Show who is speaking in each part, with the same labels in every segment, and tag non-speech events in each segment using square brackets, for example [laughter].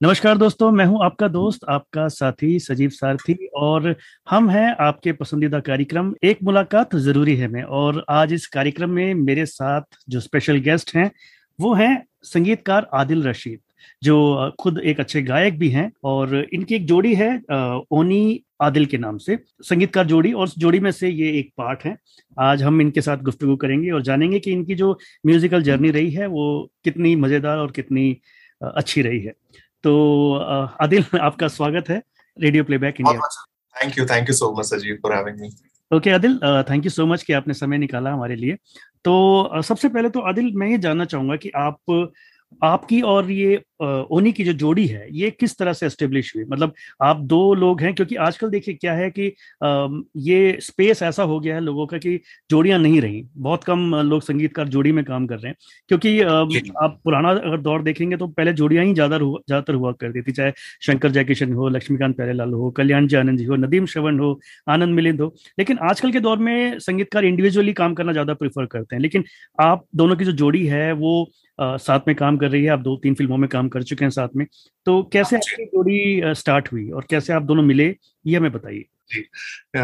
Speaker 1: नमस्कार दोस्तों, मैं हूँ आपका दोस्त, आपका साथी सजीव सारथी और हम हैं आपके पसंदीदा कार्यक्रम एक मुलाकात ज़रूरी है मैं और आज इस कार्यक्रम में मेरे साथ जो स्पेशल गेस्ट हैं, वो हैं संगीतकार आदिल रशीद, जो खुद एक अच्छे गायक भी हैं और इनकी एक जोड़ी है ओनी आदिल के नाम से, संगीतकार जोड़ी और जोड़ी में से ये एक पार्ट है। आज हम इनके साथ गुफ्तगु करेंगे और जानेंगे कि इनकी जो म्यूजिकल जर्नी रही है, वो कितनी मज़ेदार और कितनी अच्छी रही है। तो आदिल आपका स्वागत है radio playback India
Speaker 2: thank you thank you so much Sajeev for having me
Speaker 1: okay Adil thank you so much कि आपने समय निकाला हमारे लिए। तो uh, सबसे पहले तो आदिल मैं ये जानना चाहूँगा कि आप आपकी और ये ओनी की जो जोड़ी है ये किस तरह से एस्टेब्लिश हुई? मतलब आप दो लोग हैं क्योंकि आजकल देखिए क्या है कि ये स्पेस ऐसा हो गया है लोगों का कि जोड़ियाँ नहीं रही। बहुत कम लोग संगीतकार जोड़ी में काम कर रहे हैं क्योंकि आप पुराना अगर दौर देखेंगे तो पहले जोड़ियाँ ही ज़्यादा ज़्यादातर हुआ करती थी चाहे शंकर जयकिशन हो लक्ष्मीकांत प्यारेलाल हो कल्याण जी आनंद जी हो नदीम श्रवण हो आनंद मिलिंद हो। लेकिन आजकल के दौर में संगीतकार इंडिविजुअली काम करना ज़्यादा प्रेफर करते हैं लेकिन आप दोनों की जो जोड़ी है वो साथ में काम कर रही है आप दो तीन फ़िल्मों में काम कर चुके हैं साथ में। तो कैसे आपकी जोड़ी स्टार्ट हुई और कैसे आप दोनों मिले ये हमें बताइए।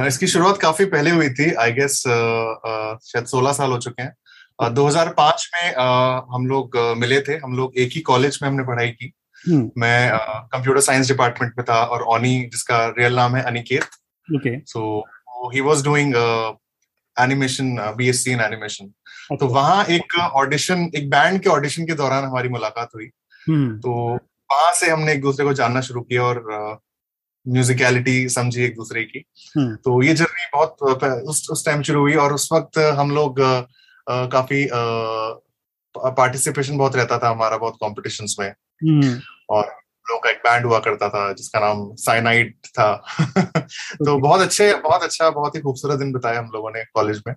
Speaker 2: इसकी शुरुआत काफ़ी पहले हुई थी आई गेस शायद सोलह साल हो चुके हैं। uh, 2005 में uh, हम लोग uh, मिले थे। हम लोग एक ही कॉलेज में हमने पढ़ाई की। hmm. मैं कंप्यूटर साइंस डिपार्टमेंट में था और ओनी जिसका रियल नाम है Aniket so he was doing animation BSc in animation तो वहाँ एक ऑडिशन एक बैंड के ऑडिशन के दौरान हमारी मुलाकात हुई। हम्म। तो वहाँ से हमने एक दूसरे को जानना शुरू किया और म्यूजिकलिटी uh, समझी एक दूसरे की। हम्म। तो ये जर्नी बहुत उस उस टाइम शुरू हुई और उस वक्त हम लोग uh, काफ़ी पार्टिसिपेशन uh, बहुत रहता था हमारा बहुत कॉम्पिटिशन में। हम्म। और लोग का एक बैंड हुआ करता था जिसका नाम साइनाइड था। [laughs] तो बहुत अच्छे बहुत अच्छा बहुत ही खूबसूरत दिन बताया हम लोगों ने कॉलेज में।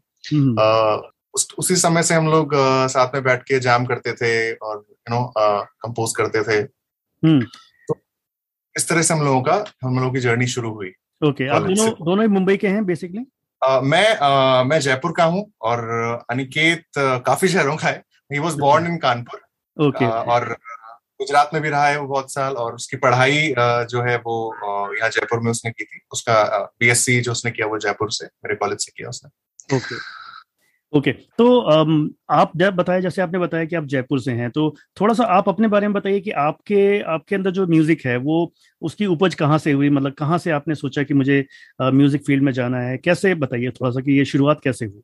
Speaker 2: आ, उस, उसी समय से हम लोग साथ में बैठ के जैम करते थे और नो कंपोज करते थे। हम्म। तो इस तरह से हम लोगों का हम लोगों की जर्नी शुरू हुई।
Speaker 1: ओके आप दोनों दोनों ही मुंबई के हैं बेसिकली
Speaker 2: uh, मैं uh, मैं जयपुर का हूँ और अनिकेत uh, काफ़ी शहरों का है। He was born in Kanpur
Speaker 1: okay
Speaker 2: और गुजरात में भी रहा है वो बहुत साल और उसकी पढ़ाई जो है वो यहाँ जयपुर में उसने की थी। उसका बीएससी जो उसने किया वो जयपुर से मेरे कॉलेज से किया उसने।
Speaker 1: ओके ओके okay, तो आप जब बताया जैसे आपने बताया कि आप जयपुर से हैं तो थोड़ा सा आप अपने बारे में बताइए कि आपके आपके अंदर जो म्यूज़िक है वो उसकी उपज कहाँ से हुई? मतलब कहाँ से आपने सोचा कि मुझे म्यूज़िक फ़ील्ड में जाना है? कैसे बताइए थोड़ा सा कि ये शुरुआत कैसे हुई?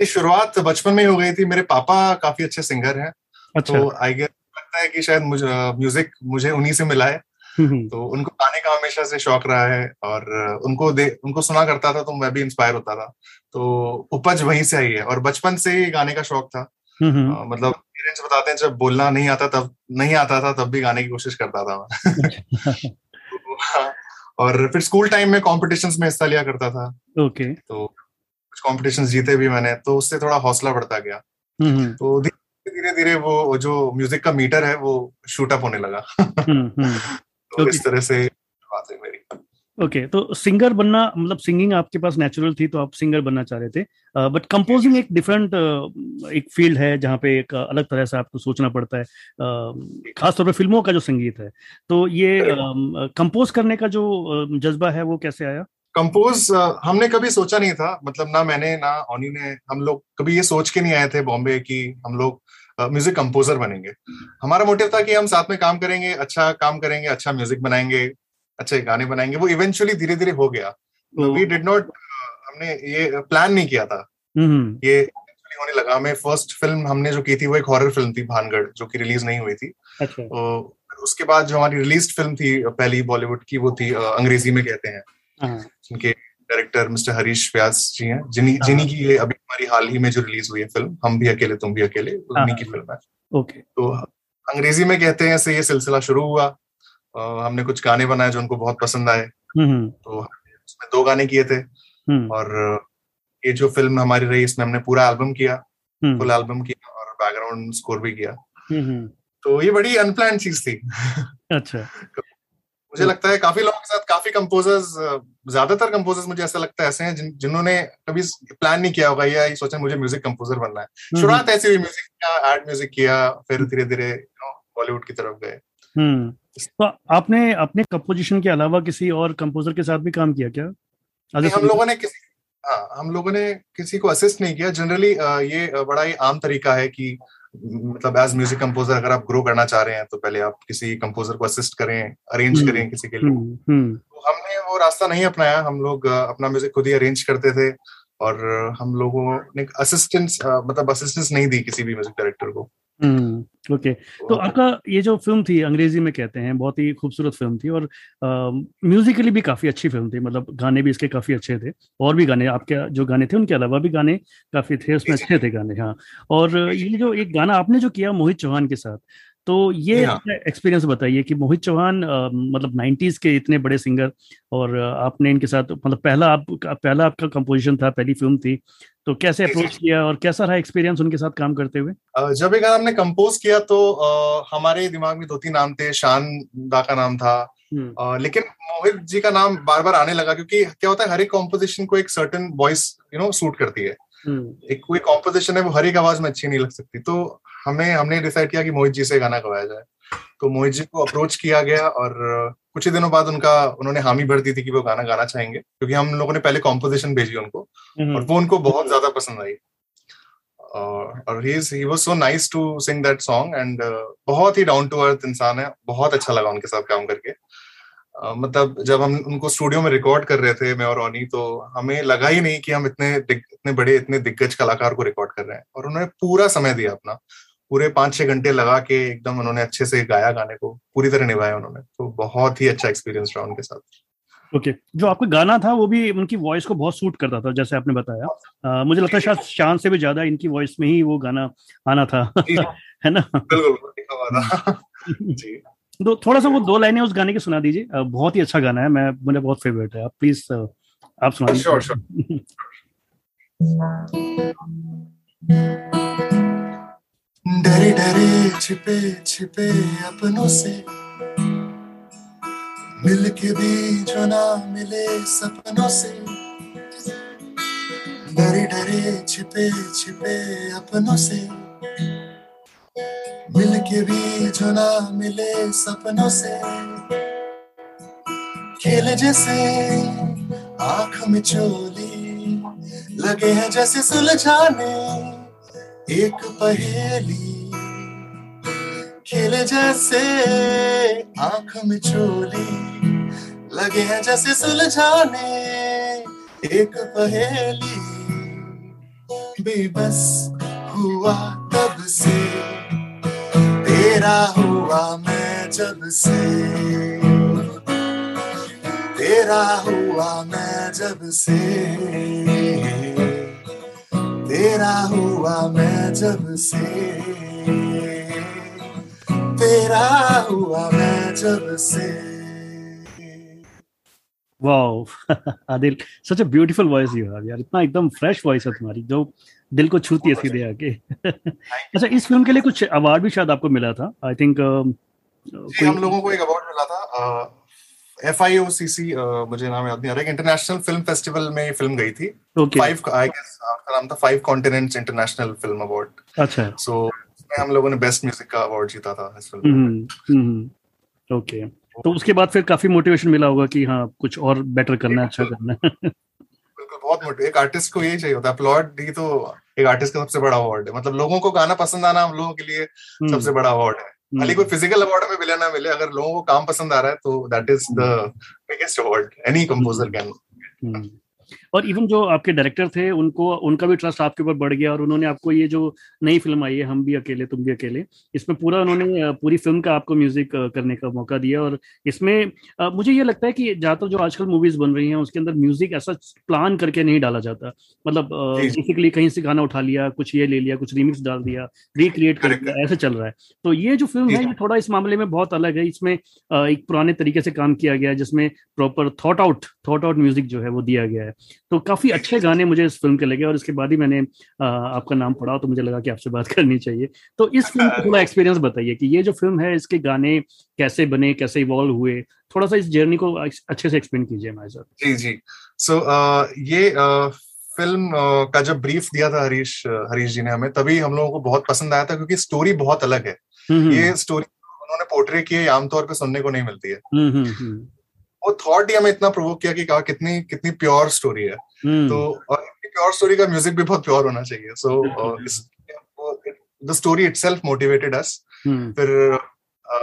Speaker 2: ये शुरुआत बचपन में ही हो गई थी। मेरे पापा काफ़ी अच्छे सिंगर हैं। अच्छा। तो आई गेस लगता है कि शायद मुझे म्यूज़िक मुझे उन्हीं से मिला है। तो उनको गाने का हमेशा से शौक रहा है और उनको दे उनको सुना करता था तो मैं भी इंस्पायर होता था। तो उपज वहीं से आई है और बचपन से ही गाने का शौक था। आ, मतलब पेरेंट्स बताते हैं जब बोलना नहीं आता तब नहीं आता था तब भी गाने की कोशिश करता था मैं। [laughs] और फिर स्कूल टाइम में कॉम्पिटिशन में हिस्सा लिया करता था।
Speaker 1: ओके
Speaker 2: तो कुछ कॉम्पिटिशन जीते भी मैंने तो उससे थोड़ा हौसला बढ़ता गया। तो धीरे धीरे वो जो म्यूज़िक का मीटर है वो शूट अप होने लगा। तो इस तरह से बात है मेरी।
Speaker 1: ओके okay, तो सिंगर बनना मतलब सिंगिंग आपके पास नेचुरल थी तो आप सिंगर बनना चाह रहे थे। बट uh, कंपोजिंग एक डिफरेंट uh, एक फ़ील्ड है जहाँ पे एक uh, अलग तरह से आपको सोचना पड़ता है। Uh, खासतौर पे फ़िल्मों का जो संगीत है। तो ये कंपोज uh, करने का जो uh, जज्बा है वो कैसे आया?
Speaker 2: कंपोज हमने कभी सोचा नहीं था मतलब ना मैंने ना ओनी ने हम लोग कभी ये सोच के नहीं आए थे बॉम्बे की हम लोग म्यूज़िक कंपोजर बनेंगे। हमारा मोटिव था कि हम साथ में काम करेंगे अच्छा काम करेंगे अच्छा म्यूज़िक बनाएँगे अच्छे गाने बनाएँगे। वो इवेंचुअली धीरे धीरे हो गया। वी डिड नॉट हमने ये प्लान नहीं किया था। हम्म। ये होने लगा। हमें फ़र्स्ट फ़िल्म हमने जो की थी वो एक हॉरर फ़िल्म थी भानगढ़ जो कि रिलीज़ नहीं हुई थी। अच्छा। तो उसके बाद जो हमारी रिलीज़ फ़िल्म थी पहली बॉलीवुड की वो थी अंग्रेज़ी में कहते हैं। हाँ। जिनके डायरेक्टर मिस्टर हरीश व्यास जी हैं जिन्हीं हाँ। जिन्हीं की ये अभी हमारी हाल ही में जो रिलीज़ हुई है फ़िल्म हम भी अकेले तुम भी अकेले हाँ। उन्हीं की फ़िल्म है।
Speaker 1: ओके।
Speaker 2: तो अंग्रेज़ी में कहते हैं से ये सिलसिला शुरू हुआ। हमने कुछ गाने बनाए जो उनको बहुत पसंद आए। हम्म, हम्म। तो उसमें दो गाने किए थे। हम्म। और ये जो फ़िल्म हमारी रही इसमें हमने पूरा एल्बम किया। फुल एल्बम किया और बैकग्राउंड स्कोर भी किया। तो ये बड़ी अनप्लान चीज़ थी।
Speaker 1: अच्छा। [laughs]
Speaker 2: मुझे लगता है काफ़ी लोगों के साथ काफ़ी कंपोजर्स ज़्यादातर कंपोजर्स मुझे ऐसा लगता है ऐसे हैं जिन, जिन्होंने कभी प्लान नहीं किया होगा या सोचा मुझे म्यूज़िक कंपोजर बनना है। हम्म, शुरुआत हम्म। ऐसी हुई म्यूज़िक का एड म्यूज़िक किया फिर धीरे धीरे बॉलीवुड की तरफ़ गए।
Speaker 1: हम्म। तो आपने अपने कंपोजिशन के अलावा किसी और कंपोजर के साथ भी काम किया क्या?
Speaker 2: हम लोगों ने किसी हाँ हम लोगों ने किसी को असिस्ट नहीं किया। जनरली ये बड़ा ही आम तरीका है कि मतलब एज म्यूज़िक कंपोजर अगर आप ग्रो करना चाह रहे हैं तो पहले आप किसी कंपोजर को असिस्ट करें अरेंज हम्म, करें किसी के लिए। हम्म, हम्म। तो हमने वो रास्ता नहीं अपनाया। हम लोग अपना म्यूज़िक खुद ही अरेंज करते थे और हम लोगों ने असिस्टेंस मतलब असिस्टेंस नहीं दी किसी भी म्यूज़िक डायरेक्टर को।
Speaker 1: ओके। तो आपका ये जो फ़िल्म थी अंग्रेज़ी में कहते हैं बहुत ही खूबसूरत फ़िल्म थी और म्यूजिकली भी काफ़ी अच्छी फ़िल्म थी मतलब गाने भी इसके काफ़ी अच्छे थे और भी गाने आपके जो गाने थे उनके अलावा भी गाने काफ़ी थे उसमें अच्छे थे गाने हाँ। और ये जो एक गाना आपने जो किया मोहित चौहान के साथ तो ये एक्सपीरियंस बताइए कि मोहित चौहान मतलब नाइन्टीज के इतने बड़े सिंगर और आपने इनके साथ मतलब पहला आप पहला आपका कंपोजिशन था पहली फ़िल्म थी तो कैसे अप्रोच किया और कैसा रहा एक्सपीरियंस उनके साथ काम करते हुए?
Speaker 2: जब एक गाना हमने कंपोज किया तो आ, हमारे दिमाग में दो तीन नाम थे शान दा का नाम था आ, लेकिन मोहित जी का नाम बार बार आने लगा क्योंकि क्या होता है हर एक कॉम्पोजिशन को एक certain voice you know suit करती है। एक कोई कॉम्पोजिशन है वो हर एक आवाज़ में अच्छी नहीं लग सकती तो हमें हमने डिसाइड किया कि मोहित जी से गाना गवाया जाए। तो मोहित जी को अप्रोच किया गया और कुछ ही दिनों बाद उनका उन्होंने हामी भर दी थी कि वो गाना गाना चाहेंगे क्योंकि हम लोगों ने पहले कॉम्पोजिशन भेजी उनको हम्म। और वो उनको बहुत ज़्यादा पसंद आई। और he was so nice to sing that song and बहुत ही डाउन टू अर्थ इंसान है बहुत अच्छा लगा उनके साथ काम करके। uh, मतलब जब हम उनको स्टूडियो में रिकॉर्ड कर रहे थे मैं और ओनी तो हमें लगा ही नहीं कि हम इतने इतने बड़े इतने दिग्गज कलाकार को रिकॉर्ड कर रहे हैं। और उन्होंने पूरा समय दिया अपना। पूरे पाँच छह घंटे लगा के एकदम उन्होंने अच्छे से गाया गाने को पूरी तरह निभाया उन्होंने। तो बहुत ही अच्छा एक्सपीरियंस रहा उनके साथ।
Speaker 1: Okay okay. जो आपका गाना था वो भी उनकी वॉइस को बहुत सूट करता था जैसे आपने बताया। आ, मुझे लगता है शायद शान से भी ज़्यादा इनकी वॉइस में ही वो गाना आना था। [laughs] है ना? बिल्कुल [laughs] तो थोड़ा सा वो दो लाइनें उस गाने की सुना दीजिए। बहुत ही अच्छा गाना है मैं मुझे बहुत फेवरेट है। आप प्लीज़ आप सुना दीजिए। [laughs]
Speaker 3: डरे, छिपे छिपे अपनों से। मिल के भी जो ना मिले सपनों से। डरे डरे, छिपे छिपे अपनों से। मिल के भी जो ना मिले सपनों से। खेल जैसे आँख में चोली, लगे हैं जैसे सुलझाने। एक पहेली खेले जैसे आँख में चोली लगे हैं जैसे सुलझाने। एक पहेली बेबस हुआ तब से। तेरा हुआ मैं जब से। तेरा हुआ मैं जब से। तेरा हुआ मैं जब से। तेरा हुआ मैं जब से।
Speaker 1: Wow [laughs] Adil such a beautiful voice you have यार। इतना एकदम फ्रेश वॉइस है तुम्हारी जो दिल को छूती है सीधे आके। [laughs] अच्छा इस फ़िल्म के लिए कुछ अवार्ड भी शायद आपको मिला था। आई थिंक
Speaker 2: uh, हम लोगों को एक अवार्ड मिला था एफ़ आई ओ सी सी मुझे नाम याद नहीं आ रहा। इंटरनेशनल फ़िल्म फेस्टिवल में फ़िल्म गई थी। फाइव आई गेस नाम था five continents international film award
Speaker 1: अच्छा।
Speaker 2: सो उसमें हम लोगों ने बेस्ट म्यूज़िक का अवार्ड जीता था इस फ़िल्म में। ओके
Speaker 1: हम्म, हम्म, तो उसके बाद फिर काफ़ी मोटिवेशन मिला होगा कि हाँ कुछ और बेटर करना अच्छा करना [laughs]
Speaker 2: बिल्कुल बहुत मोटिव एक आर्टिस्ट को यही चाहिए होता है। अपलॉड ही तो एक आर्टिस्ट का सबसे बड़ा अवार्ड है। मतलब लोगों को गाना पसंद आना हम लोगों के लिए हम्म। सबसे बड़ा अवार्ड है। कोई फ़िज़िकल अवार्ड में मिले ना मिले अगर लोगों को काम पसंद आ रहा है तो that is the biggest award any composer can
Speaker 1: और इवन जो आपके डायरेक्टर थे उनको उनका भी ट्रस्ट आपके ऊपर बढ़ गया और उन्होंने आपको ये जो नई फ़िल्म आई है हम भी अकेले तुम भी अकेले इसमें पूरा उन्होंने पूरी फ़िल्म का आपको म्यूज़िक करने का मौका दिया और इसमें मुझे ये लगता है कि ज़्यादातर जो आजकल मूवीज़ बन रही हैं उसके अंदर म्यूज़िक ऐसा प्लान करके नहीं डाला जाता। मतलब बेसिकली कहीं से गाना उठा लिया कुछ ये ले लिया कुछ रिमिक्स डाल दिया रिक्रिएट कर दिया ऐसे चल रहा है। तो ये जो फ़िल्म है ये थोड़ा इस मामले में बहुत अलग है। इसमें एक पुराने तरीके से काम किया गया जिसमें proper thought out thought out music जो है वो दिया गया है। तो काफ़ी अच्छे गाने मुझे इस फ़िल्म के लगे और इसके बाद ही मैंने आ, आपका नाम पढ़ा तो मुझे लगा कि आपसे बात करनी चाहिए। तो इस [laughs] फ़िल्म का थोड़ा एक्सपीरियंस बताइए कि ये जो फ़िल्म है इसके गाने कैसे बने कैसे इवॉल्व हुए? थोड़ा सा इस जर्नी को अच्छे से एक्सप्लेन कीजिए हमारे साथ।
Speaker 2: जी जी। सो so, ये फ़िल्म का जब ब्रीफ दिया था हरीश हरीश जी ने हमें तभी हम लोगों को बहुत पसंद आया था क्योंकि स्टोरी बहुत अलग है। हम्म, हम्म। ये स्टोरी उन्होंने पोर्ट्रे की है आमतौर पर सुनने को नहीं मिलती है।
Speaker 1: हम्म हम्म हम्म।
Speaker 2: वो थॉट ही हमें इतना प्रोवोक किया कि कहा कितनी कितनी प्योर स्टोरी है।
Speaker 1: हम्म,
Speaker 2: तो और प्योर स्टोरी का म्यूज़िक भी बहुत प्योर होना चाहिए। So the story itself motivated us फिर अ,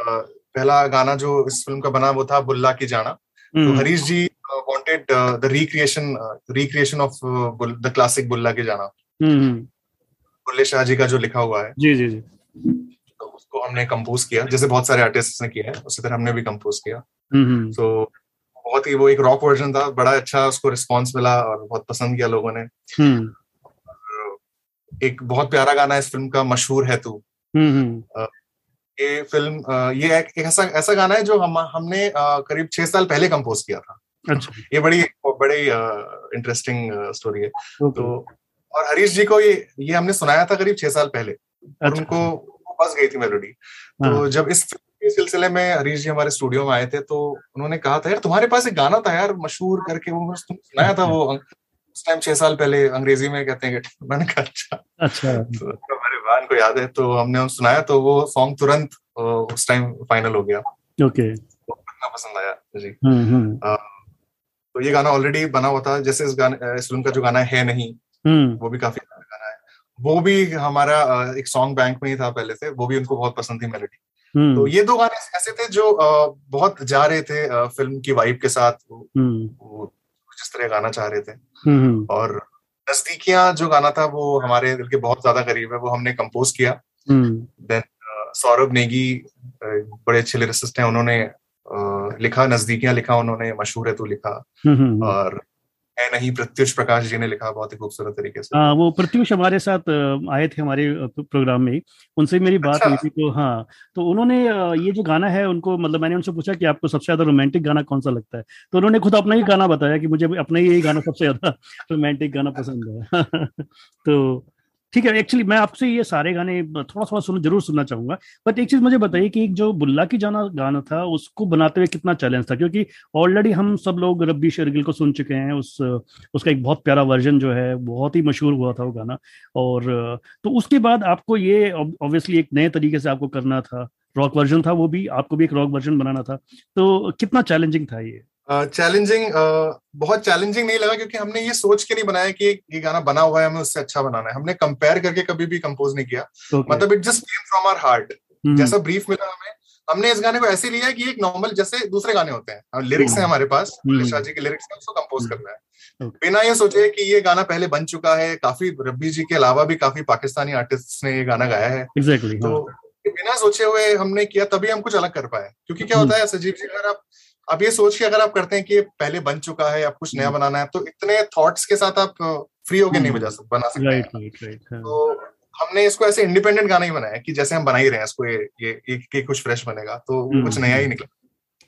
Speaker 2: पहला गाना जो इस फ़िल्म का बना वो था बुल्ला की जाना। तो
Speaker 1: हम्म,
Speaker 2: Harish ji wanted the recreation recreation of the classic Bulla ki jaana.
Speaker 1: Hmm,
Speaker 2: Bulleh Shah ji का जो लिखा हुआ है।
Speaker 1: जी जी जी।
Speaker 2: तो उसको हमने कंपोज किया। जैसे बहुत सारे आर्टिस्ट ने किया है उसी तरह हमने भी कंपोज किया। सो बहुत ही वो एक रॉक वर्जन था बड़ा अच्छा उसको रिस्पांस मिला और बहुत पसंद किया लोगों ने।
Speaker 1: हम्म,
Speaker 2: एक बहुत प्यारा गाना है इस फ़िल्म का मशहूर है तू।
Speaker 1: हम्म, हम्म,
Speaker 2: ये फ़िल्म ये एक, एक ऐसा ऐसा गाना है जो हम हमने करीब छह साल पहले कंपोज किया था।
Speaker 1: अच्छा।
Speaker 2: ये बड़ी बड़ी इंटरेस्टिंग स्टोरी है। तो और हरीश जी को ये ये हमने सुनाया था करीब छह साल पहले।
Speaker 1: अच्छा।
Speaker 2: और उनको बस गई थी मेलोडी तो
Speaker 1: हाँ,
Speaker 2: जब इस फ़िल्म के सिलसिले में हरीश जी हमारे स्टूडियो में आए थे तो उन्होंने कहा था यार तुम्हारे पास एक गाना था यार मशहूर करके वो तुम सुनाया था वो उस टाइम छह साल पहले अंग्रेज़ी में कहते हैं मैंने कहा अच्छा।
Speaker 1: अच्छा।
Speaker 2: तो हमारे को याद है तो हमने उनको सुनाया तो वो सॉन्ग तुरंत उस टाइम फाइनल हो गया।
Speaker 1: ओके।
Speaker 2: इतना पसंद आया जी।
Speaker 1: हम्म हम्म।
Speaker 2: तो ये गाना ऑलरेडी बना हुआ था जैसे इस गाने इस फ़िल्म का जो गाना है नहीं
Speaker 1: हम्म।
Speaker 2: वो भी काफ़ी गाना है। वो भी हमारा एक सॉन्ग बैंक में ही था पहले से वो भी उनको बहुत पसंद थी मेलोडी तो ये दो गाने ऐसे थे जो बहुत जा रहे थे फ़िल्म की वाइब के साथ। वो,
Speaker 1: हम्म।
Speaker 2: जिस तरह गाना चाह रहे थे।
Speaker 1: हम्म
Speaker 2: और नजदीकियाँ जो गाना था वो हमारे दिल के बहुत ज़्यादा करीब है वो हमने कंपोज किया।
Speaker 1: हम्म।
Speaker 2: देन सौरभ नेगी बड़े अच्छे लिरिसिस्ट हैं उन्होंने लिखा नजदीकियाँ लिखा उन्होंने मशहूर है तू लिखा।
Speaker 1: हम्म, हम्म।
Speaker 2: और है नहीं प्रत्युष प्रकाश जी ने लिखा बहुत ही खूबसूरत तरीके से।
Speaker 1: हाँ वो प्रत्युष हमारे साथ आए थे हमारे प्रोग्राम में उनसे मेरी बात
Speaker 2: अच्छा।
Speaker 1: हुई थी तो हाँ तो उन्होंने ये जो गाना है उनको मतलब मैंने उनसे पूछा कि आपको सबसे ज़्यादा रोमांटिक गाना कौन सा लगता है? तो उन्होंने खुद अपना ही गाना बताया कि मुझे अपना ही गाना सबसे ज़्यादा [laughs] रोमांटिक गाना पसंद है। [laughs] तो ठीक है एक्चुअली मैं आपसे ये सारे गाने थोड़ा थोड़ा सुन, ज़रूर सुनना चाहूँगा। बट एक चीज़ मुझे बताइए कि एक जो बुल्ला की जाना गाना था, उसको बनाते हुए कितना चैलेंज था? क्योंकि ऑलरेडी हम सब लोग रब्बी शेरगिल को सुन चुके हैं, उस, उसका एक बहुत प्यारा वर्जन जो है, बहुत ही मशहूर हुआ था वो गाना। और तो उसके बाद आपको ये ऑब्वियसली एक नए तरीके से आपको करना था। रॉक वर्जन था वो भी, आपको भी एक रॉक वर्जन बनाना था। तो कितना चैलेंजिंग था ये?
Speaker 2: चैलेंजिंग uh, uh, बहुत चैलेंजिंग नहीं लगा क्योंकि हमने ये सोच के नहीं बनाया कि ये गाना बना हुआ है हमें उससे अच्छा बनाना है हमने कंपेयर करके कभी भी कंपोज नहीं किया
Speaker 1: Okay.
Speaker 2: मतलब it just came from our heart जैसा ब्रीफ मिला हमें हमने इस गाने को ऐसे लिया कि एक नॉर्मल जैसे दूसरे गाने होते हैं लिरिक्स
Speaker 1: हम्म।
Speaker 2: हैं हमारे पास
Speaker 1: हम्म।
Speaker 2: जी के लिरिक्स हैं उसको कंपोज
Speaker 1: हम्म।
Speaker 2: करना है. बिना ये सोचे कि ये गाना पहले बन चुका है काफ़ी रब्बी जी के अलावा भी काफ़ी पाकिस्तानी आर्टिस्ट ने ये गाना गाया है तो
Speaker 1: हाँ
Speaker 2: बिना सोचे हुए हमने किया तभी हम कुछ अलग कर पाए क्योंकि क्या। होता है सजीव जी अगर आप आप ये सोच के अगर आप करते हैं कि पहले बन चुका है आप कुछ नया
Speaker 1: हम्म।
Speaker 2: बनाना है तो इतने थॉट्स के साथ आप फ्री होके नहीं
Speaker 1: हम्म।
Speaker 2: बजा सकते बना सकते
Speaker 1: राइट
Speaker 2: हैं
Speaker 1: राइट राइट
Speaker 2: तो हमने इसको ऐसे इंडिपेंडेंट गाना ही बनाया कि जैसे हम बना ही रहे हैं इसको ये ये ये, ये कुछ फ्रेश बनेगा तो
Speaker 1: हम्म।
Speaker 2: कुछ नया ही निकला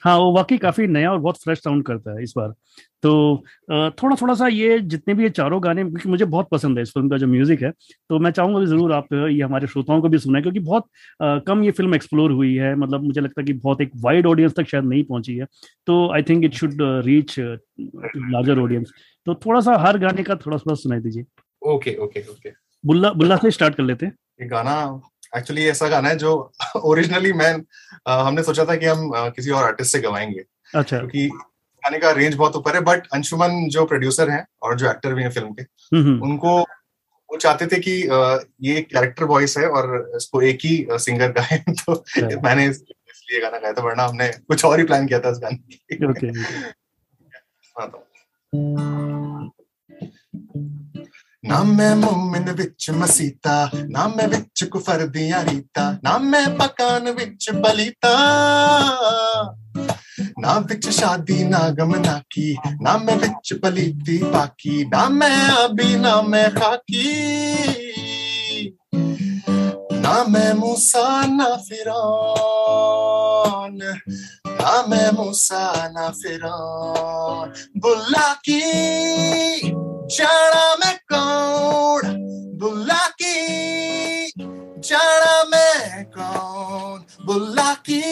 Speaker 1: हाँ वो वाकई काफ़ी नया और बहुत फ्रेश साउंड करता है इस बार। तो थोड़ा थोड़ा सा ये जितने भी ये चारों गाने क्योंकि मुझे बहुत पसंद है इस फ़िल्म का जो म्यूज़िक है तो मैं चाहूँगा कि ज़रूर आप ये हमारे श्रोताओं को भी सुनाएँ क्योंकि बहुत कम ये फ़िल्म एक्सप्लोर हुई है मतलब मुझे लगता है कि बहुत एक वाइड ऑडियंस तक शायद नहीं पहुँची है तो I think it should reach larger audience तो थोड़ा सा हर गाने का थोड़ा थोड़ा सुनाई दीजिए।
Speaker 2: Okay okay okay
Speaker 1: Bulla Bulla से स्टार्ट कर लेते हैं।
Speaker 2: गाना एक्चुअली ऐसा गाना है जो ओरिजिनली मैं अ, हमने सोचा था कि हम अ, किसी और आर्टिस्ट से गवाएँगे।
Speaker 1: अच्छा।
Speaker 2: क्योंकि गाने का रेंज बहुत ऊपर है बट अंशुमन जो प्रोड्यूसर हैं और जो एक्टर भी हैं फ़िल्म के
Speaker 1: हम्म हम्म,
Speaker 2: उनको वो चाहते थे कि ये कैरेक्टर वॉइस है और इसको एक ही सिंगर गाए। [laughs] तो
Speaker 1: अच्छा।
Speaker 2: मैंने इसलिए गाना गाया था वरना हमने कुछ और ही प्लान किया था इस गाने की
Speaker 1: ओके
Speaker 2: तो। ਨਾ ਮੈਂ ਮੁਮਨ ਵਿੱਚ ਮਸੀਤਾ ਨਾ ਮੈਂ ਵਿੱਚ ਕੁਫਰ ਦੀਆਂ ਰੀਤਾਂ ਨਾ ਮੈਂ ਪਕਾਨ ਵਿੱਚ ਬਲੀਤਾ। ਨਾ ਵਿੱਚ ਸ਼ਾਦੀ ਨਾ ਗਮ ਨਾ ਕੀ ਨਾ ਮੈਂ ਵਿੱਚ ਪਲੀਤੀ ਬਾਕੀ ਨਾ ਮੈਂ ਆਬੀ ਨਾ ਮੈਂ ਖਾਕੀ। ਨਾ ਮੈਂ ਮੂਸਾ, ਨਾ ਫਿਰੌਨ Ame Musa na Firon Bulaki Jara me kon Bulaki Jara me kon Bulaki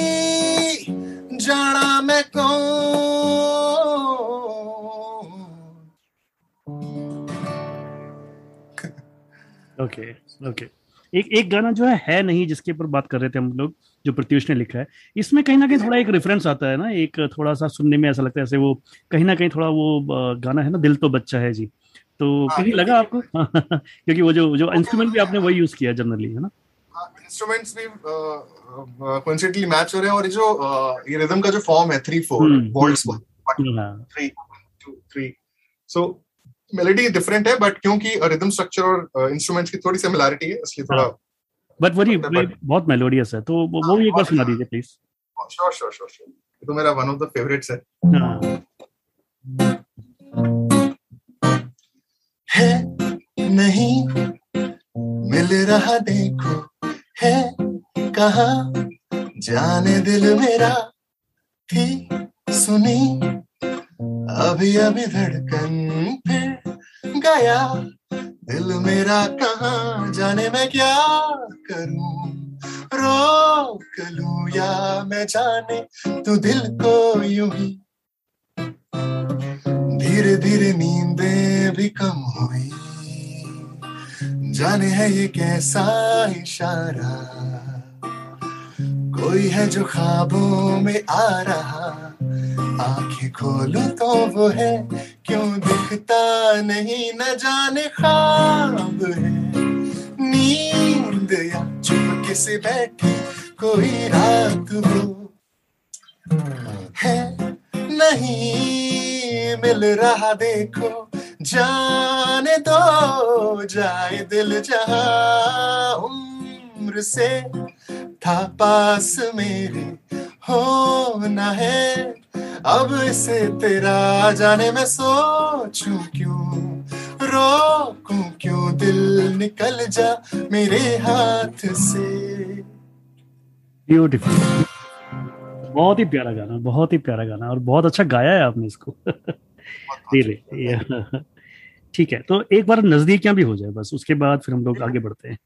Speaker 2: Jara me kon
Speaker 1: Okay, okay. एक एक गाना जो है है नहीं जिसके ऊपर बात कर रहे थे हम लोग जो प्रत्युष ने लिखा है। इसमें कहीं ना कहीं थोड़ा एक रेफरेंस आता है ना एक थोड़ा सा सुनने में ऐसा लगता है जैसे वो कहीं ना कहीं थोड़ा वो गाना है ना दिल तो बच्चा है जी। तो हाँ, कहीं लगा आपको? [laughs] क्योंकि वो जो जो इंस्ट्रूमेंट भी आपने वही यूज़ किया जनरली है ना?
Speaker 4: इंस्ट्रूमेंट्स भी कोइंसिडेंटली मैच हो रहे हैं और ये जो ये रिदम का जो फॉर्म है three four waltz three two three so melody different है बट क्योंकि रिदम स्ट्रक्चर और इंस्ट्रूमेंट्स की थोड़ी सिमिलैरिटी है इसलिए थोड़ा
Speaker 1: बट वही बहुत मेलोडियस है तो वो वो भी एक बार सुना दीजिए please
Speaker 4: sure sure sure sure तो मेरा वन ऑफ़ द फेवरेट्स है।
Speaker 2: है नहीं मिल रहा देखो है कहा? जाने दिल मेरा थी सुनी अभी अभी धड़कन फिर गया। दिल मेरा कहा, जाने मैं क्या करूँ? रोक लू या मैं जाने, तू दिल को यूँ ही। धीरे धीरे नींदें भी कम हुई। जाने है ये कैसा इशारा? कोई है जो ख्वाबों में आ रहा? आँखें खोलो तो वो है, क्यों दिखता नहीं न जाने ख्वाब है। नींद या चुपके से बैठी कोई रात हो है नहीं। मिल रहा देखो, जाने दो, जाए दिल जहा उम्र से। था पास मेरे, होना है अब इसे तेरा जाने में सोचूं क्यों? रोकूं क्यों दिल निकल जा मेरे हाथ से?
Speaker 1: ब्यूटीफुल बहुत ही प्यारा गाना बहुत ही प्यारा गाना और बहुत अच्छा गाया है आपने इसको। रियली [laughs] ठीक है तो एक बार नजदीकियाँ भी हो जाए बस उसके बाद फिर हम लोग आगे बढ़ते हैं।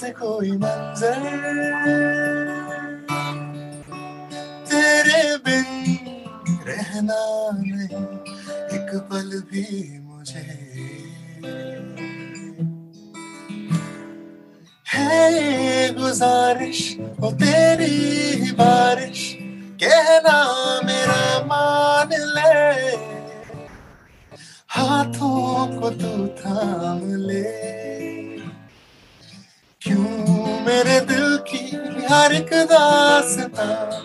Speaker 2: जैसे कोई मंजर तेरे बिन रहना नहीं। एक पल भी मुझे है गुजारिश वो तेरी। दासता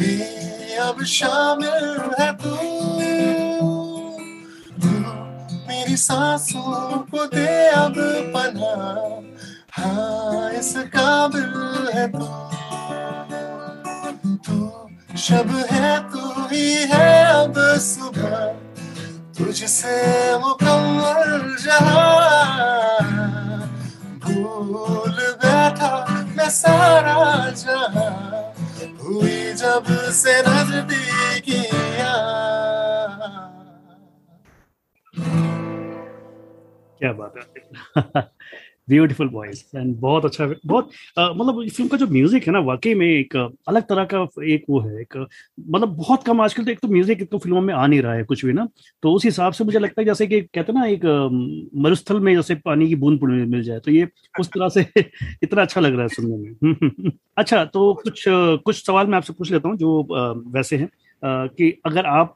Speaker 2: में अब शामिल है तू। मेरी सांसों को दे अब पना हाँ इस काबिल है तू। तू शब है, तू ही है अब सुबह। तुझसे मुकम्मल जहाँ। भूल बैठा मैं सारा जहाँ। जब से नजदीकियाँ
Speaker 1: क्या बात है। ब्यूटीफुल वॉइस एंड बहुत अच्छा बहुत मतलब फ़िल्म का जो म्यूज़िक है ना, वाकई में एक अलग तरह का एक वो है, एक मतलब बहुत कम आजकल तो एक तो म्यूज़िक तो फ़िल्मों में आ नहीं रहा है कुछ भी ना तो उस हिसाब से मुझे लगता है जैसे कि कहते हैं ना एक मरुस्थल में जैसे पानी की बूंद मिल जाए तो ये उस तरह से [laughs] इतना अच्छा लग रहा है सुनने में। [laughs] अच्छा तो कुछ कुछ सवाल मैं आपसे पूछ लेता हूँ जो वैसे हैं। कि अगर आप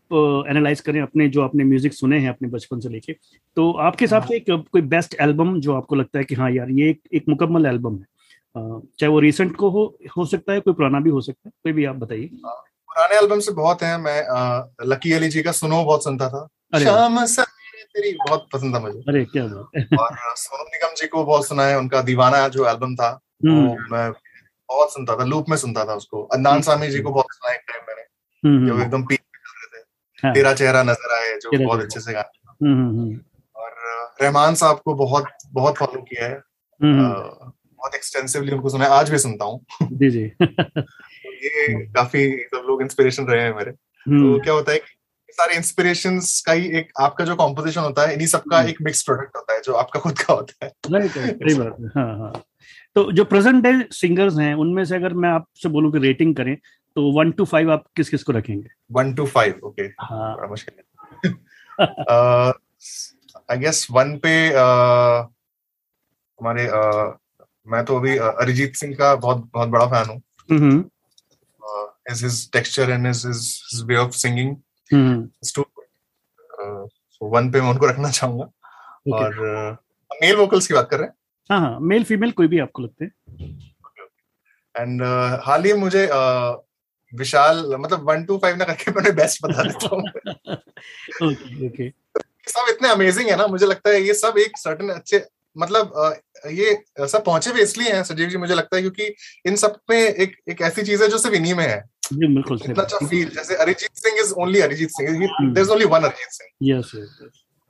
Speaker 1: एनालाइज करें अपने जो आपने म्यूज़िक सुने हैं अपने बचपन से लेके तो आपके हिसाब से एक कोई बेस्ट एल्बम जो आपको लगता है कि हाँ यार ये एक, एक मुकम्मल एल्बम है। चाहे वो रिसेंट को हो हो सकता है कोई पुराना भी हो सकता है कोई भी आप बताइए।
Speaker 4: पुराने एल्बम से बहुत हैं मैं लकी अली जी का सुनो बहुत सुनता था। शाम तेरी बहुत पसंद था मुझे।
Speaker 1: अरे क्या बात
Speaker 4: और सोनू निगम जी को बहुत सुना है उनका दीवाना जो एल्बम था वो हम्म। मैं बहुत सुनता था लूप में सुनता था उसको। अदनान हम्म। सामी जी को बहुत सुना एक टाइम जो हम्म। एकदम पीक रहे थे। हाँ। तेरा चेहरा नज़र आए जो बहुत अच्छे से गाना हम्म, और रहमान साहब को बहुत बहुत फॉलो किया है। बहुत एक्सटेंसिवली उनको सुना है। आज भी सुनता हूँ। [laughs]
Speaker 1: जी जी।
Speaker 4: तो ये काफ़ी सब लोग इंस्पिरेशन रहे हैं मेरे। तो क्या होता है कि सारे इंस्पिरेशन का ही एक आपका जो कॉम्पोजिशन होता है इन्हीं सबका एक मिक्स प्रोडक्ट होता है जो आपका खुद का होता है।
Speaker 1: सही बात है। हाँ हाँ। तो जो प्रेजेंट डे सिंगर्स हैं उनमें से अगर मैं आपसे बोलूँ कि रेटिंग करें तो वन टू फाइव आप किस किस को रखेंगे?
Speaker 2: वन टू फाइव ओके
Speaker 1: हाँ।
Speaker 2: बड़ा मुश्किल है। आई गेस वन पे uh, हमारे uh, मैं तो अभी uh, अरिजीत सिंह का बहुत बहुत बड़ा फ़ैन हूँ।
Speaker 1: हम्म।
Speaker 2: His way of singing
Speaker 1: hmm.
Speaker 2: is too uh, so one पे मैं उनको रखना चाहूँगा।
Speaker 1: Okay.
Speaker 2: और मेल वोकल्स की बात कर रहे हैं?
Speaker 1: हाँ हाँ मेल फीमेल कोई भी आपको लगते हैं।
Speaker 2: एंड हाल ही मुझे uh, विशाल मतलब वन टू फाइव ना करके मैंने बेस्ट बता [laughs] देता हूँ।
Speaker 1: ओके ओके
Speaker 2: ये सब इतने अमेजिंग है ना मुझे लगता है ये सब एक सर्टन अच्छे मतलब ये सब पहुँचे भी इसलिए हैं सजीव जी मुझे लगता है क्योंकि इन सब में एक एक ऐसी चीज़ है जो सिर्फ़ इन्हीं में है।
Speaker 1: बिल्कुल
Speaker 2: इतना अच्छा फील जैसे Arijit Singh is only Arijit Singh. There is only one Arijit Singh.
Speaker 1: Yes yes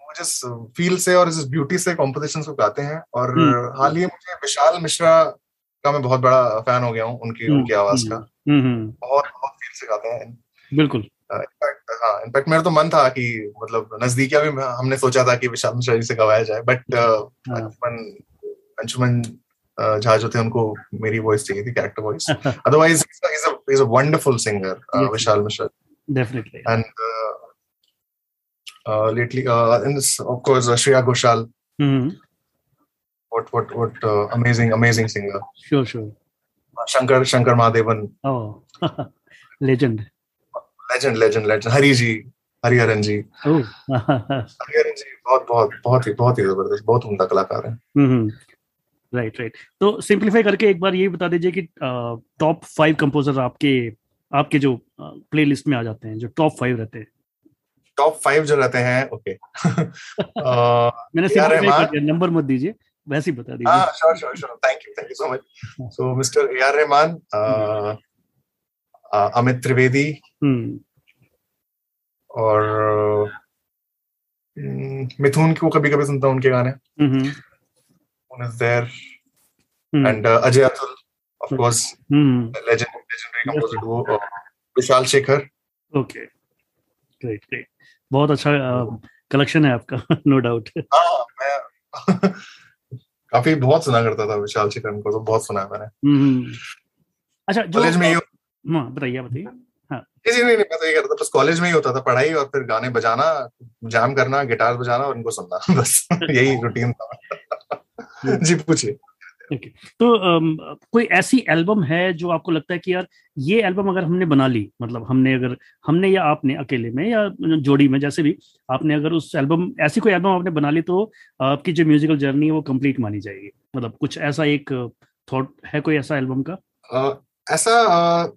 Speaker 2: वो जिस फील से और जिस ब्यूटी से कॉम्पोजिशन को गाते हैं और
Speaker 1: हम्म।
Speaker 2: हाल ही मुझे विशाल मिश्रा का मैं बहुत बड़ा फ़ैन हो गया हूँ उनकी
Speaker 1: हम्म,
Speaker 2: उनकी आवाज़ का।
Speaker 1: हम्म हम्म
Speaker 2: बहुत बहुत फील से गाते हैं।
Speaker 1: बिल्कुल।
Speaker 2: हाँ इनफैक्ट मेरा तो मन था कि मतलब नजदीकिया भी हमने सोचा था कि विशाल मिश्रा जी से गवाया जाए बट
Speaker 1: हाँ।
Speaker 2: अंशुमन अंशुमन झा जो थे उनको मेरी वॉइस चाहिए थी character voice otherwise is a wonderful singer Vishal Mishra
Speaker 1: definitely
Speaker 2: and uh, uh, lately uh, and this, of course uh, Shreya Ghoshal
Speaker 1: hmm.
Speaker 2: What what what uh, amazing amazing singer
Speaker 1: sure sure
Speaker 2: Shankar Mahadevan
Speaker 1: oh legend.
Speaker 2: legend legend legend Hari ji Hariharan ji. Hariharan ji बहुत बहुत बहुत ही बहुत ही ज़बरदस्त बहुत उम्दा कलाकार हैं।
Speaker 1: Hmm right right तो सिंपलीफाई करके एक बार ये बता दीजिए कि टॉप फाइव कंपोजर आपके आपके जो प्लेलिस्ट में आ जाते हैं जो टॉप फाइव रहते हैं।
Speaker 2: टॉप फाइव जो रहते हैं ओके [laughs] [laughs]
Speaker 1: मैंने नंबर मत दीजिए। वैसे ही बता दीजिए।
Speaker 2: Sure sure sure thank you thank you so much so mister A R Rahman uh, uh, Amit Trivedi और uh, मिथुन को कभी कभी सुनता हूँ उनके गाने। uh,
Speaker 1: Hmm.
Speaker 2: course,
Speaker 1: hmm
Speaker 2: legend, legendary composer duo. Uh, Vishal Shekhar
Speaker 1: okay great great बहुत अच्छा कलेक्शन है आपका [laughs] नो डाउट
Speaker 2: हाँ मैं [laughs] काफ़ी बहुत सुना करता था विशाल चिकन को तो बहुत सुना है मैंने।
Speaker 1: हम्म अच्छा जो
Speaker 2: कॉलेज में ही
Speaker 1: हाँ बताइए बताइए।
Speaker 2: जी नहीं नहीं मैं तो ये करता था बस कॉलेज में ही होता था पढ़ाई और फिर गाने बजाना जाम करना गिटार बजाना और इनको सुनना [laughs] बस यही रूटीन था। जी पूछिए।
Speaker 1: तो अम, कोई ऐसी एल्बम है जो आपको लगता है कि यार ये एल्बम अगर हमने बना ली मतलब हमने अगर हमने या आपने अकेले में या जोड़ी में जैसे भी आपने अगर उस एल्बम ऐसी कोई एल्बम आपने बना ली तो आपकी जो म्यूजिकल जर्नी है वो कंप्लीट मानी जाएगी। मतलब कुछ ऐसा एक थॉट है कोई ऐसा एल्बम का?
Speaker 2: अ, ऐसा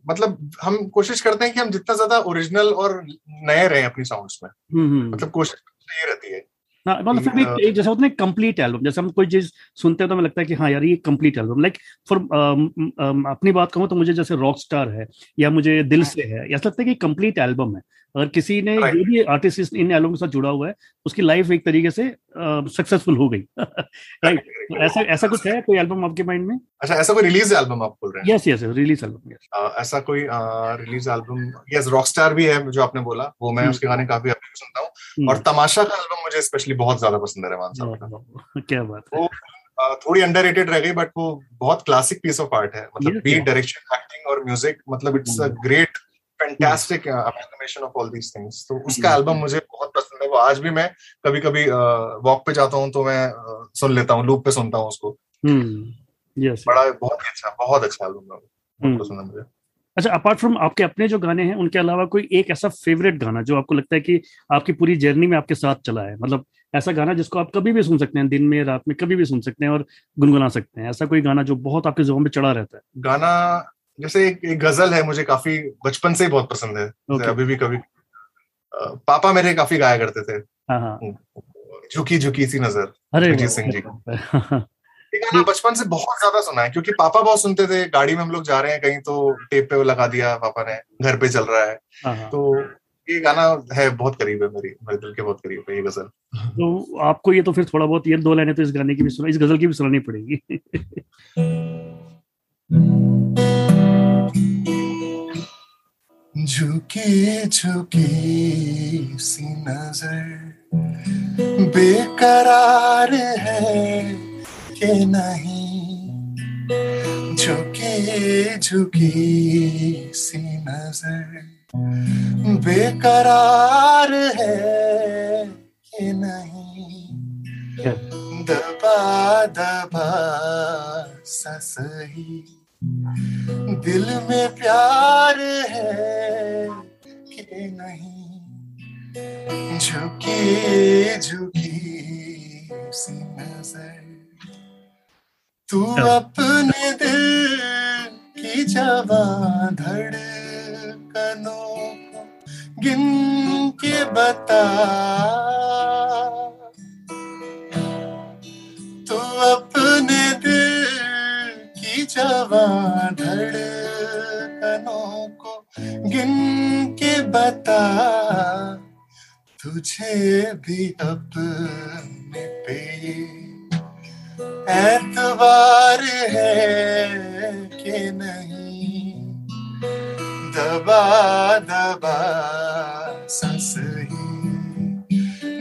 Speaker 2: मतलब हम कोशिश करते हैं कि हम जितना ज़्यादा ओरिजिनल और नए रहे अपनी साउंड्स में।
Speaker 1: हम्म हम्म।
Speaker 2: मतलब कोशिश ये रहती है।
Speaker 1: हाँ, मतलब फिर भी
Speaker 2: अ,
Speaker 1: जैसा होता है कंप्लीट एल्बम जैसे हम कोई चीज़ सुनते हैं तो हमें लगता है कि हाँ यार ये कंप्लीट एल्बम लाइक फॉर अपनी बात कहूँ तो मुझे जैसे रॉक स्टार है या मुझे दिल से है ऐसा लगता है कि कंप्लीट एल्बम है। अगर किसी ने
Speaker 2: Right.
Speaker 1: जो भी आर्टिस्ट इन एल्बम के साथ जुड़ा हुआ है उसकी लाइफ एक तरीके से सक्सेसफुल हो गई। [laughs] राइट तो ऐसा ऐसा कुछ है कोई एल्बम आपके माइंड में?
Speaker 2: अच्छा ऐसा कोई रिलीज़ एल्बम आप बोल रहे हैं?
Speaker 1: Yes yes release album yes
Speaker 2: ऐसा कोई रिलीज़ एल्बम यस रॉकस्टार भी है जो आपने बोला वो मैं
Speaker 1: हम्म।
Speaker 2: उसके गाने काफ़ी सुनता हूँ। और तमाशा का एल्बम मुझे स्पेशली बहुत ज़्यादा पसंद है रहमान साहब का। [laughs]
Speaker 1: क्या बात है।
Speaker 2: वो थोड़ी अंडररेटेड रह गई बट वो बहुत क्लासिक पीस ऑफ़ आर्ट है। मतलब बीट डायरेक्शन एक्टिंग और म्यूज़िक मतलब it's a
Speaker 1: Hmm.
Speaker 2: Great fantastic amalgamation of all these things तो उसका
Speaker 1: Hmm.
Speaker 2: एल्बम मुझे बहुत पसंद है। वो आज भी मैं कभी कभी वॉक पे जाता हूँ तो मैं सुन लेता हूँ लूप पे सुनता हूँ उसको।
Speaker 1: यस
Speaker 2: बड़ा बहुत ही अच्छा बहुत अच्छा एल्बम है
Speaker 1: Hmm.
Speaker 2: बहुत पसंद है मुझे।
Speaker 1: अच्छा अपार्ट फ्रॉम आपके अपने जो गाने हैं उनके अलावा कोई एक ऐसा फेवरेट गाना जो आपको लगता है कि आपकी पूरी जर्नी में आपके साथ चला है? मतलब ऐसा गाना जिसको आप कभी भी सुन सकते हैं दिन में रात में कभी भी सुन सकते हैं और गुनगुना सकते हैं। ऐसा कोई गाना जो बहुत आपके ज़ुबान पे चढ़ा रहता है?
Speaker 2: गाना जैसे एक, एक गज़ल है मुझे काफ़ी बचपन से ही बहुत पसंद है।
Speaker 1: Okay.
Speaker 2: अभी भी कभी पापा मेरे काफ़ी गाया करते थे।
Speaker 1: हाँ हाँ।
Speaker 2: झुकी झुकी सी नज़र
Speaker 1: अरे
Speaker 2: जगजीत
Speaker 1: वाह,
Speaker 2: सिंह जी। ये गाना बचपन से बहुत ज़्यादा सुना है क्योंकि पापा बहुत सुनते थे गाड़ी में हम लोग जा रहे हैं कहीं तो टेप पे वो लगा दिया पापा ने घर पे चल रहा है।
Speaker 1: हाँ हाँ।
Speaker 2: तो ये गाना है बहुत करीब है मेरी मेरे दिल के बहुत करीब है ये गज़ल।
Speaker 1: तो आपको ये तो फिर थोड़ा बहुत ये दो लाइनें तो इस गाने की भी सुना इस गज़ल की भी सुनानी पड़ेगी। [laughs]
Speaker 3: झुकी झुकी सी नज़र बेकरार है कि नहीं? झुकी झुकी सी नज़र बेकरार है कि नहीं? दबा दबा सही दिल में प्यार है कि नहीं? झुकी झुकी सी नज़र। तू अपने दिल की जवा धड़कनों को गिन के बता की धड़कनों को गिन के बता। तुझे भी अपने पे एतबार है कि नहीं? दबा दबा सही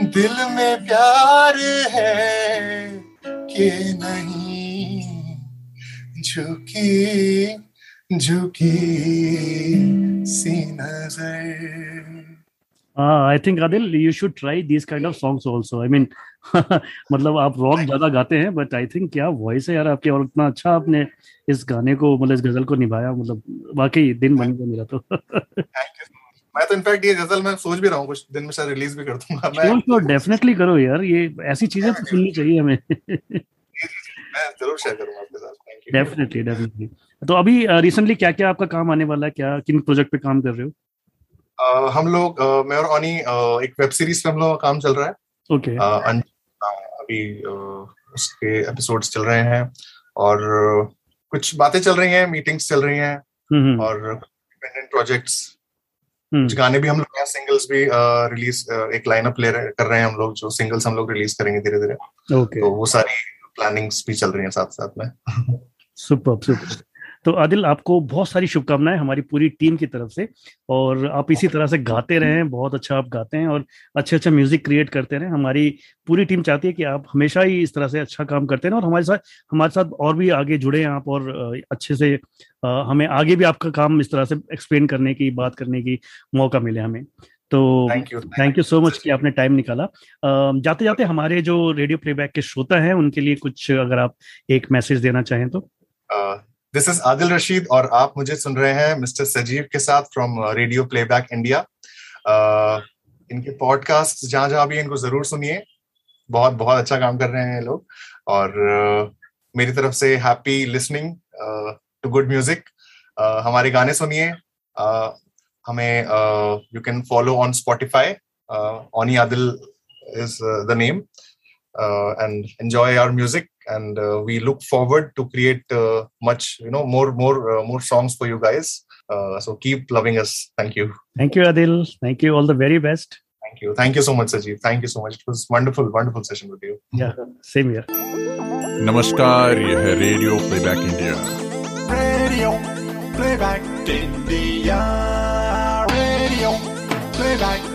Speaker 3: दिल में प्यार है कि नहीं? झुकी झुकी सी नज़र।
Speaker 1: I think Adil, you should try these kind of songs also. I mean, [laughs] मतलब आप रॉक ज़्यादा गाते हैं बट आई थिंक क्या वॉइस है यार आपकी और इतना अच्छा आपने इस गाने को मतलब इस गज़ल को निभाया मतलब वाकई दिन बन गया मेरा तो।
Speaker 2: मैं तो इनफैक्ट ये गज़ल मैं सोच भी रहा हूँ कुछ दिन में शायद रिलीज़ भी कर दूँगा। मैं
Speaker 1: श्योर श्योर डेफिनेटली करो यार ये ऐसी चीज़ें तो सुननी चाहिए हमें। [laughs]
Speaker 2: मैं ज़रूर शेयर करूँगा आपके साथ। थैंक यू
Speaker 1: डेफिनेटली डेफिनेटली तो अभी रिसेंटली क्या क्या आपका काम आने वाला है? क्या किन प्रोजेक्ट पे काम कर रहे हो?
Speaker 2: अह, हम लोग अह, मैं और ऑनी अह, एक वेब सीरीज़ पे हम लोग काम चल रहा है।
Speaker 1: ओके
Speaker 2: अन- अभी उसके एपिसोड्स चल रहे हैं और कुछ बातें चल रही हैं मीटिंग्स चल रही हैं
Speaker 1: हम्म
Speaker 2: और इंडिपेंडेंट प्रोजेक्ट्स
Speaker 1: हम्म।
Speaker 2: कुछ गाने भी हम लोग सिंगल्स भी रिलीज़ एक लाइनअप ले रहे कर रहे हैं हम लोग जो सिंगल्स हम लोग रिलीज़ करेंगे धीरे धीरे
Speaker 1: ओके
Speaker 2: तो वो सारी प्लानिंग्स भी चल रही हैं साथ साथ में। [laughs]
Speaker 1: सुपर सुपर तो आदिल आपको बहुत सारी शुभकामनाएँ हमारी पूरी टीम की तरफ़ से और आप इसी तरह से गाते रहें बहुत अच्छा आप गाते हैं और अच्छे अच्छे म्यूज़िक क्रिएट करते रहें। हमारी पूरी टीम चाहती है कि आप हमेशा ही इस तरह से अच्छा काम करते रहें और हमारे साथ हमारे साथ और भी आगे जुड़े हैं आप और अच्छे से हमें आगे भी आपका काम इस तरह से एक्सप्लेन करने की बात करने की मौका मिले हमें। तो
Speaker 2: थैंक यू
Speaker 1: सो मच कि आपने टाइम निकाला। जाते जाते हमारे जो रेडियो प्लेबैक के श्रोता हैं उनके लिए कुछ अगर आप एक मैसेज देना चाहें तो।
Speaker 2: दिस इज़ आदिल रशीद और आप मुझे सुन रहे हैं मिस्टर सजीव के साथ फ्रॉम रेडियो प्लेबैक इंडिया इनके पॉडकास्ट जहाँ जहाँ भी इनको ज़रूर सुनिए। बहुत बहुत अच्छा काम कर रहे हैं लोग। और uh, मेरी तरफ़ से happy listening to good music हमारे गाने सुनिए। Uh, हमें you can follow on Spotify Onee Adil is the name and enjoy our music and uh, we look forward to create uh, much you know more more uh, more songs for you guys. Uh, so keep loving us. Thank you.
Speaker 1: Thank you adil. Thank you. All the very best.
Speaker 2: Thank you. Thank you so much sajeev. Thank you so much. It was wonderful wonderful session with you.
Speaker 1: Yeah same here.
Speaker 5: Namaskar yeh hai radio playback india.
Speaker 6: Radio playback india. Radio playback